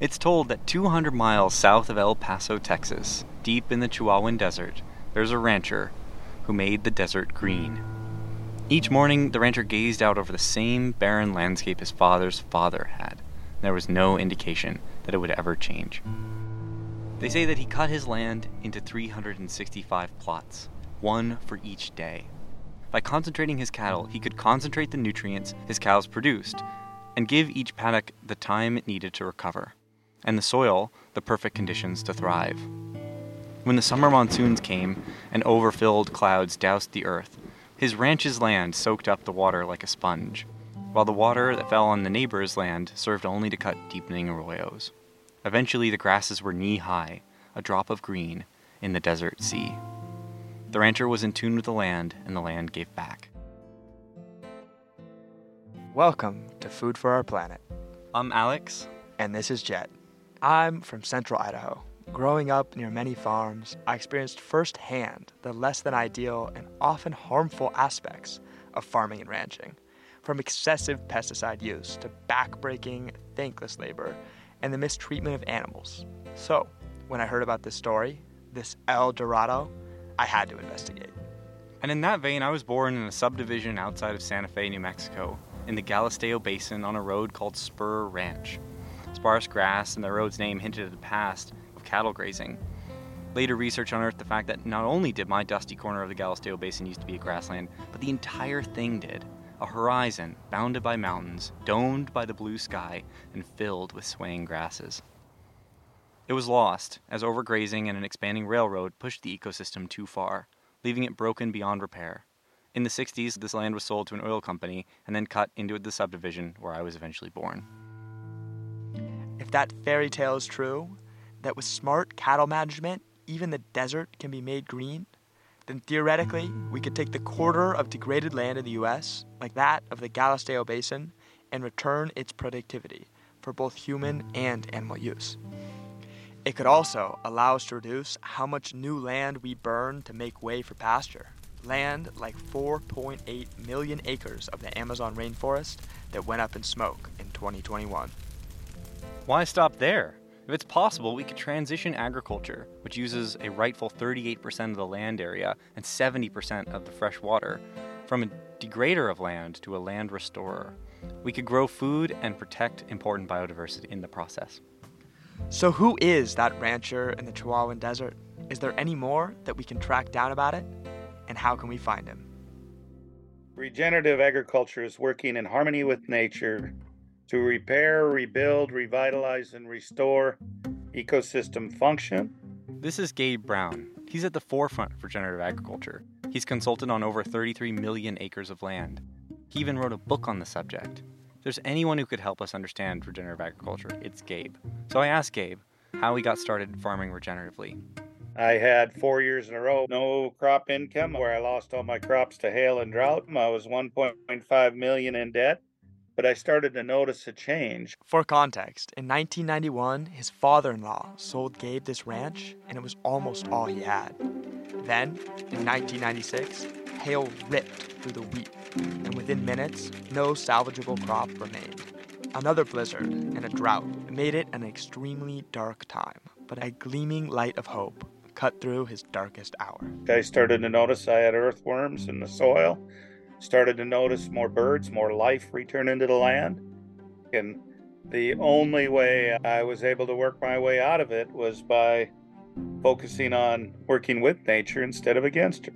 It's told that 200 miles south of El Paso, Texas, deep in the Chihuahuan Desert, there's a rancher who made the desert green. Each morning, the rancher gazed out over the same barren landscape his father's father had. There was no indication that it would ever change. They say that he cut his land into 365 plots, one for each day. By concentrating his cattle, he could concentrate the nutrients his cows produced and give each paddock the time it needed to recover, and the soil the perfect conditions to thrive. When the summer monsoons came and overfilled clouds doused the earth, his ranch's land soaked up the water like a sponge, while the water that fell on the neighbor's land served only to cut deepening arroyos. Eventually, the grasses were knee high, a drop of green, in the desert sea. The rancher was in tune with the land, and the land gave back. Welcome to Food for Our Planet, I'm Alex. and this is Jett. I'm from central Idaho. Growing up near many farms, I experienced firsthand the less than ideal and often harmful aspects of farming and ranching, from excessive pesticide use to backbreaking, thankless labor, and the mistreatment of animals. So, when I heard about this story, this El Dorado, I had to investigate. And in that vein, I was born in a subdivision outside of Santa Fe, New Mexico, in the Galisteo Basin on a road called Spur Ranch. Sparse grass and the road's name hinted at the past of cattle grazing. Later research unearthed the fact that not only did my dusty corner of the Galisteo Basin used to be a grassland, but the entire thing did. A horizon bounded by mountains, domed by the blue sky, and filled with swaying grasses. It was lost as overgrazing and an expanding railroad pushed the ecosystem too far, leaving it broken beyond repair. In the 60s, this land was sold to an oil company and then cut into the subdivision where I was eventually born. If that fairy tale is true, that with smart cattle management, even the desert can be made green, then theoretically, we could take the quarter of degraded land in the US, like that of the Galisteo Basin, and return its productivity for both human and animal use. It could also allow us to reduce how much new land we burn to make way for pasture. Land like 4.8 million acres of the Amazon rainforest that went up in smoke in 2021. Why stop there? If it's possible, we could transition agriculture, which uses a rightful 38% of the land area and 70% of the fresh water, from a degrader of land to a land restorer. We could grow food and protect important biodiversity in the process. So, who is that rancher in the Chihuahuan Desert? Is there any more that we can track down about it? And how can we find him? Regenerative agriculture is working in harmony with nature to repair, rebuild, revitalize, and restore ecosystem function. This is Gabe Brown. He's at the forefront of regenerative agriculture. He's consulted on over 33 million acres of land. He even wrote a book on the subject. If there's anyone who could help us understand regenerative agriculture, it's Gabe. So I asked Gabe how he got started farming regeneratively. I had four years in a row no crop income where I lost all my crops to hail and drought. I was 1.5 million in debt, but I started to notice a change. For context, in 1991, his father in law sold Gabe this ranch, and it was almost all he had. Then, in 1996, hail ripped through the wheat, and within minutes, no salvageable crop remained. Another blizzard and a drought made it an extremely dark time, but a gleaming light of hope cut through his darkest hour. I started to notice I had earthworms in the soil, started to notice more birds, more life return into the land. And the only way I was able to work my way out of it was by focusing on working with nature instead of against her.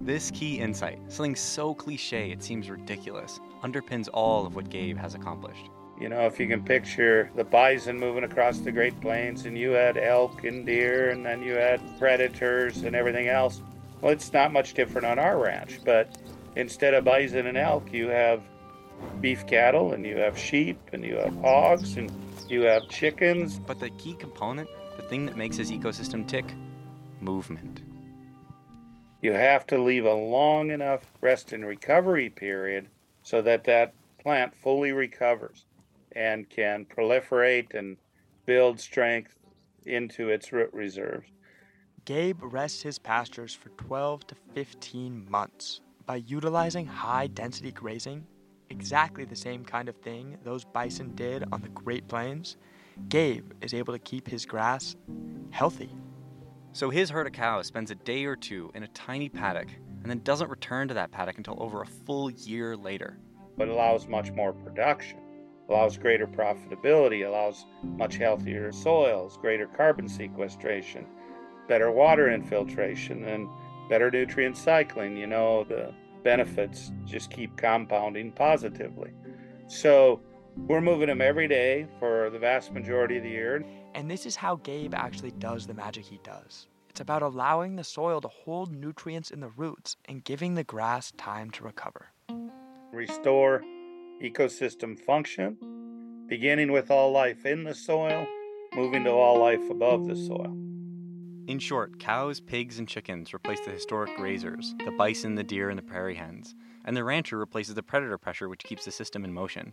This key insight, something so cliche it seems ridiculous, underpins all of what Gabe has accomplished. You know, if you can picture the bison moving across the Great Plains and you had elk and deer and then you had predators and everything else, well, it's not much different on our ranch. But instead of bison and elk, you have beef cattle and you have sheep and you have hogs and you have chickens. But the key component, the thing that makes this ecosystem tick, movement. You have to leave a long enough rest and recovery period so that that plant fully recovers and can proliferate and build strength into its root reserves. Gabe rests his pastures for 12 to 15 months by utilizing high density grazing, exactly the same kind of thing those bison did on the Great Plains. Gabe is able to keep his grass healthy. So his herd of cows spends a day or two in a tiny paddock and then doesn't return to that paddock until over a full year later. But allows much more production, allows greater profitability, allows much healthier soils, greater carbon sequestration, better water infiltration, and better nutrient cycling. You know, the benefits just keep compounding positively. So we're moving them every day for the vast majority of the year. And this is how Gabe actually does the magic he does. It's about allowing the soil to hold nutrients in the roots and giving the grass time to recover. Restore ecosystem function, beginning with all life in the soil, moving to all life above the soil. In short, cows, pigs, and chickens replace the historic grazers, the bison, the deer, and the prairie hens, and the rancher replaces the predator pressure which keeps the system in motion.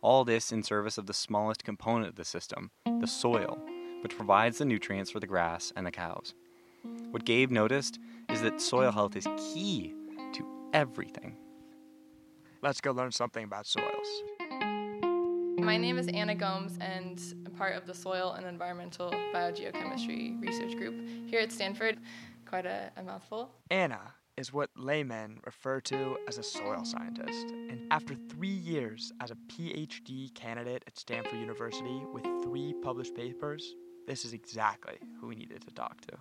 All this in service of the smallest component of the system, the soil, which provides the nutrients for the grass and the cows. What Gabe noticed is that soil health is key to everything. Let's go learn something about soils. My name is Anna Gomes, and I'm part of the Soil and Environmental Biogeochemistry Research Group here at Stanford. Quite a, a mouthful. Anna is what laymen refer to as a soil scientist. And after three years as a PhD candidate at Stanford University with three published papers, this is exactly who we needed to talk to.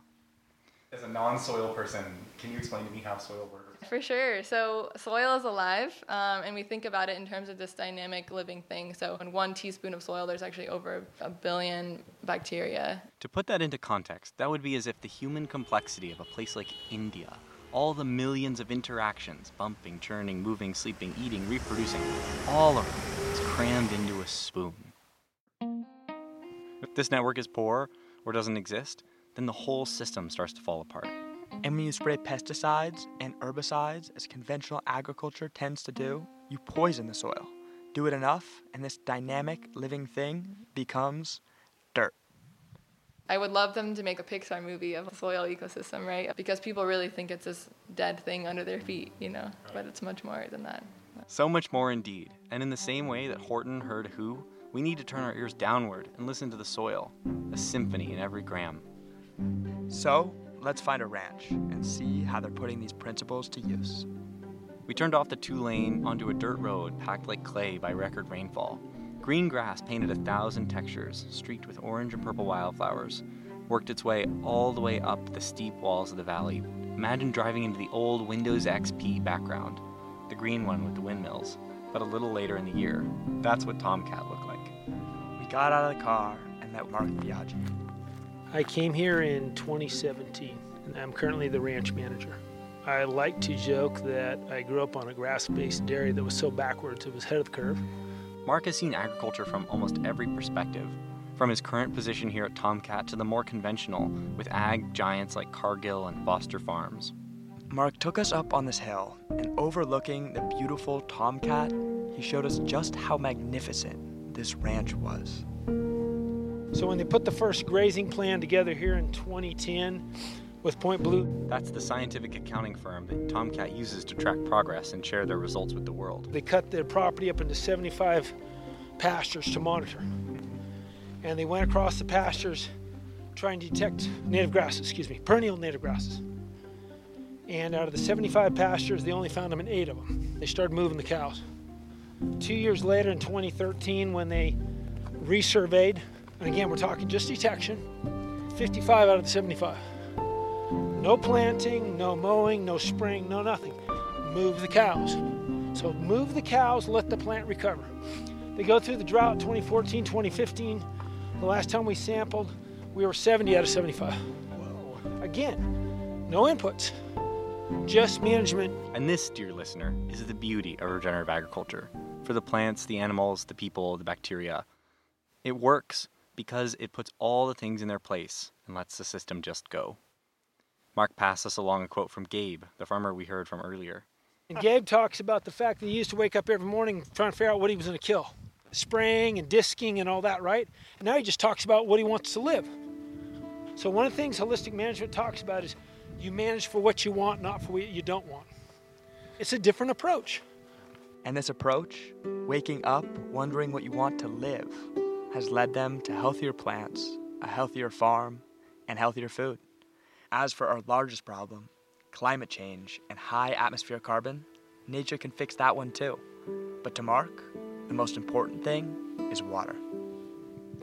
As a non-soil person, can you explain to me how soil works? For sure. So, soil is alive, um, and we think about it in terms of this dynamic living thing. So, in one teaspoon of soil, there's actually over a billion bacteria. To put that into context, that would be as if the human complexity of a place like India, all the millions of interactions, bumping, churning, moving, sleeping, eating, reproducing, all of it is crammed into a spoon. If this network is poor or doesn't exist, then the whole system starts to fall apart. And when you spray pesticides and herbicides, as conventional agriculture tends to do, you poison the soil. Do it enough, and this dynamic living thing becomes dirt. I would love them to make a Pixar movie of a soil ecosystem, right? Because people really think it's this dead thing under their feet, you know, but it's much more than that. So much more indeed. And in the same way that Horton heard Who, we need to turn our ears downward and listen to the soil, a symphony in every gram. So, let's find a ranch and see how they're putting these principles to use. We turned off the two lane onto a dirt road packed like clay by record rainfall. Green grass painted a thousand textures, streaked with orange and purple wildflowers, worked its way all the way up the steep walls of the valley. Imagine driving into the old Windows XP background, the green one with the windmills, but a little later in the year. That's what TomKat looked like. We got out of the car and met Mark Biaggi. I came here in 2017, and I'm currently the ranch manager. I like to joke that I grew up on a grass based dairy that was so backwards it was ahead of the curve. Mark has seen agriculture from almost every perspective, from his current position here at TomKat to the more conventional, with ag giants like Cargill and Foster Farms. Mark took us up on this hill, and overlooking the beautiful TomKat, he showed us just how magnificent this ranch was. So when they put the first grazing plan together here in 2010 with Point Blue, That's the scientific accounting firm that TomKat uses to track progress and share their results with the world. they cut their property up into 75 pastures to monitor. And they went across the pastures trying to detect native grasses, excuse me, perennial native grasses. And out of the 75 pastures, they only found them in eight of them. They started moving the cows. Two years later, in 2013, when they resurveyed, and again, we're talking just detection, 55 out of the 75. No planting, no mowing, no spraying, no nothing. Move the cows. So move the cows, let the plant recover. They go through the drought 2014, 2015. The last time we sampled, we were 70 out of 75. Again, no inputs, just management. And this, dear listener, is the beauty of regenerative agriculture for the plants, the animals, the people, the bacteria. It works because it puts all the things in their place and lets the system just go. Mark passed us along a quote from Gabe, the farmer we heard from earlier. And Gabe talks about the fact that he used to wake up every morning trying to figure out what he was going to kill, spraying and disking and all that, right? And now he just talks about what he wants to live. So one of the things holistic management talks about is you manage for what you want, not for what you don't want. It's a different approach. And this approach, waking up wondering what you want to live, has led them to healthier plants, a healthier farm, and healthier food. As for our largest problem, climate change and high atmospheric carbon, nature can fix that one too. But to Mark, the most important thing is water.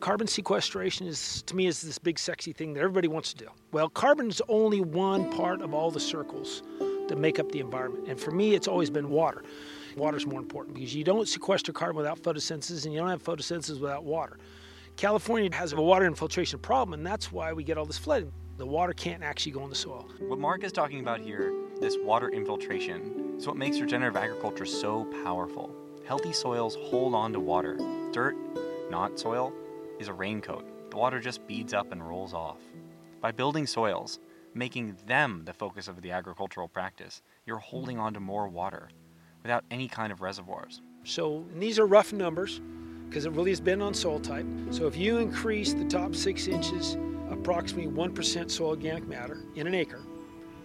Carbon sequestration is, to me, is this big sexy thing that everybody wants to do. Well, carbon is only one part of all the circles that make up the environment. And for me, it's always been water. Water is more important because you don't sequester carbon without photosynthesis, and you don't have photosynthesis without water. California has a water infiltration problem, and that's why we get all this flooding. The water can't actually go in the soil. What Mark is talking about here, this water infiltration, is what makes regenerative agriculture so powerful. Healthy soils hold on to water. Dirt, not soil, is a raincoat. The water just beads up and rolls off. By building soils, making them the focus of the agricultural practice, you're holding on to more water without any kind of reservoirs. So these are rough numbers because it really has been on soil type. So if you increase the top six inches, approximately 1% soil organic matter in an acre,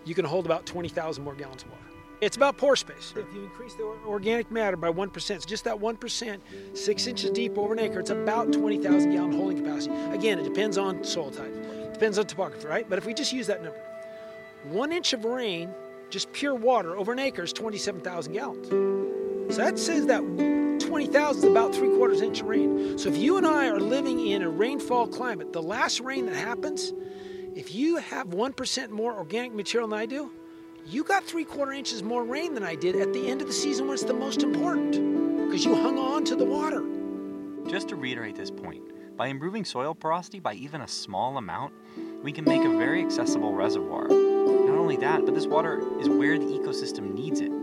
you can hold about 20,000 more gallons of water. It's about pore space. If you increase the organic matter by 1%, just that 1%, six inches deep over an acre, it's about 20,000 gallon holding capacity. Again, it depends on soil type, depends on topography, right? But if we just use that number, one inch of rain, just pure water over an acre is 27,000 gallons. So that says that 20,000 is about three quarters inch of rain. So if you and I are living in a rainfall climate, the last rain that happens, if you have 1% more organic material than I do, you got three quarter inches more rain than I did at the end of the season when it's the most important because you hung on to the water. Just to reiterate this point, by improving soil porosity by even a small amount, we can make a very accessible reservoir. Not only that, but this water is where the ecosystem needs it.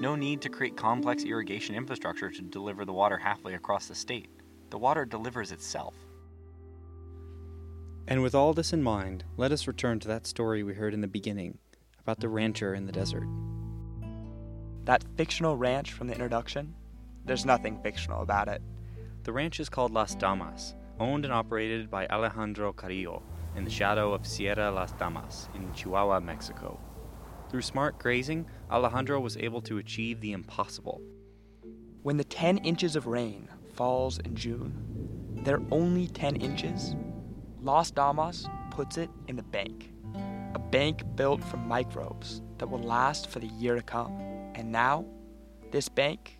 No need to create complex irrigation infrastructure to deliver the water halfway across the state. The water delivers itself. And with all this in mind, let us return to that story we heard in the beginning about the rancher in the desert. That fictional ranch from the introduction, there's nothing fictional about it. The ranch is called Las Damas, owned and operated by Alejandro Carrillo in the shadow of Sierra Las Damas in Chihuahua, Mexico. Through smart grazing, Alejandro was able to achieve the impossible. When the 10 inches of rain falls in June, they're only 10 inches. Las Damas puts it in the bank. A bank built from microbes that will last for the year to come. And now, this bank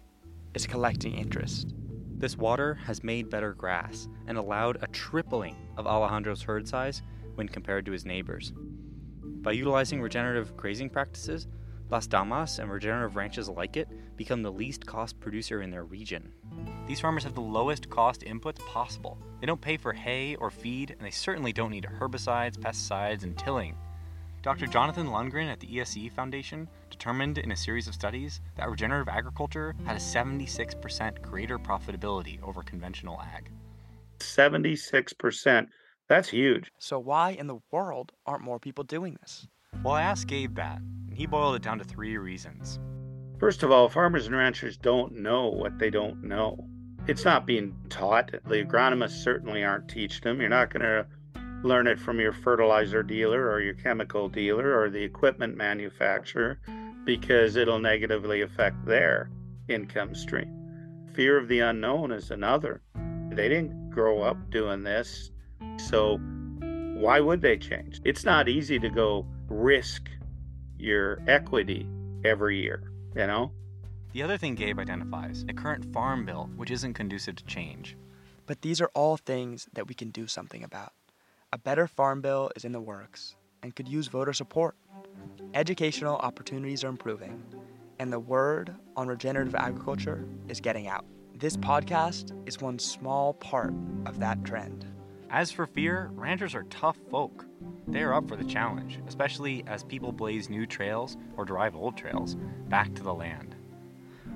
is collecting interest. This water has made better grass and allowed a tripling of Alejandro's herd size when compared to his neighbors. By utilizing regenerative grazing practices, Las Damas and regenerative ranches like it become the least cost producer in their region. These farmers have the lowest cost inputs possible. They don't pay for hay or feed, and they certainly don't need herbicides, pesticides, and tilling. Dr. Jonathan Lundgren at the Ecdysis Foundation determined in a series of studies that regenerative agriculture had a 76% greater profitability over conventional ag. 76%. That's huge. So, why in the world aren't more people doing this? Well, I asked Gabe that, and he boiled it down to three reasons. First of all, farmers and ranchers don't know what they don't know. It's not being taught. The agronomists certainly aren't teaching them. You're not going to learn it from your fertilizer dealer or your chemical dealer or the equipment manufacturer because it'll negatively affect their income stream. Fear of the unknown is another. They didn't grow up doing this, so why would they change? It's not easy to go risk your equity every year, you know? The other thing Gabe identifies a current farm bill which isn't conducive to change. But these are all things that we can do something about. A better farm bill is in the works and could use voter support. Educational opportunities are improving, and the word on regenerative agriculture is getting out. This podcast is one small part of that trend. As for fear, ranchers are tough folk. They are up for the challenge, especially as people blaze new trails or drive old trails back to the land.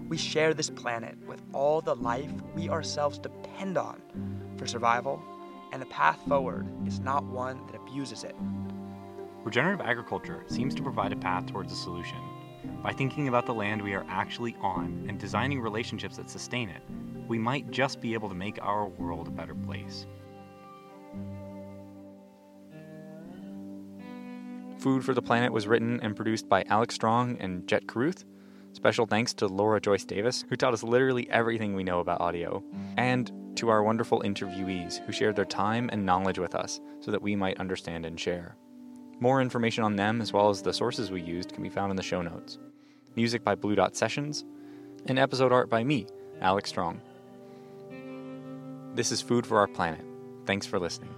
We share this planet with all the life we ourselves depend on for survival, and the path forward is not one that abuses it. Regenerative agriculture seems to provide a path towards a solution. By thinking about the land we are actually on and designing relationships that sustain it, we might just be able to make our world a better place. Food for the Planet was written and produced by Alex Strong and Jett Carruth. Special thanks to Laura Joyce Davis, who taught us literally everything we know about audio. And to our wonderful interviewees who shared their time and knowledge with us so that we might understand and share. More information on them, as well as the sources we used, can be found in the show notes. Music by Blue Dot Sessions, and episode art by me, Alex Strong. This is Food for Our Planet. Thanks for listening.